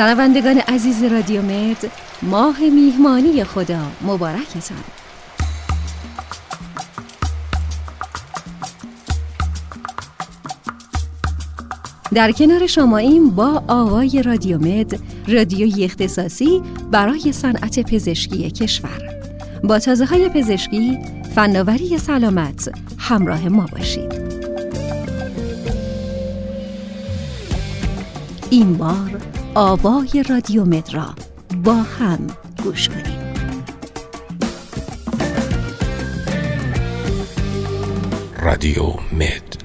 شنوندگان عزیز رادیو مد ماه میهمانی خدا مبارکتان. در کنار شما این با آوای رادیو مد رادیوی اختصاصی برای صنعت پزشکی کشور. با تازه های پزشکی فناوری سلامت همراه ما باشید. این بار آوای رادیو را با هم گوش کنیم رادیو مد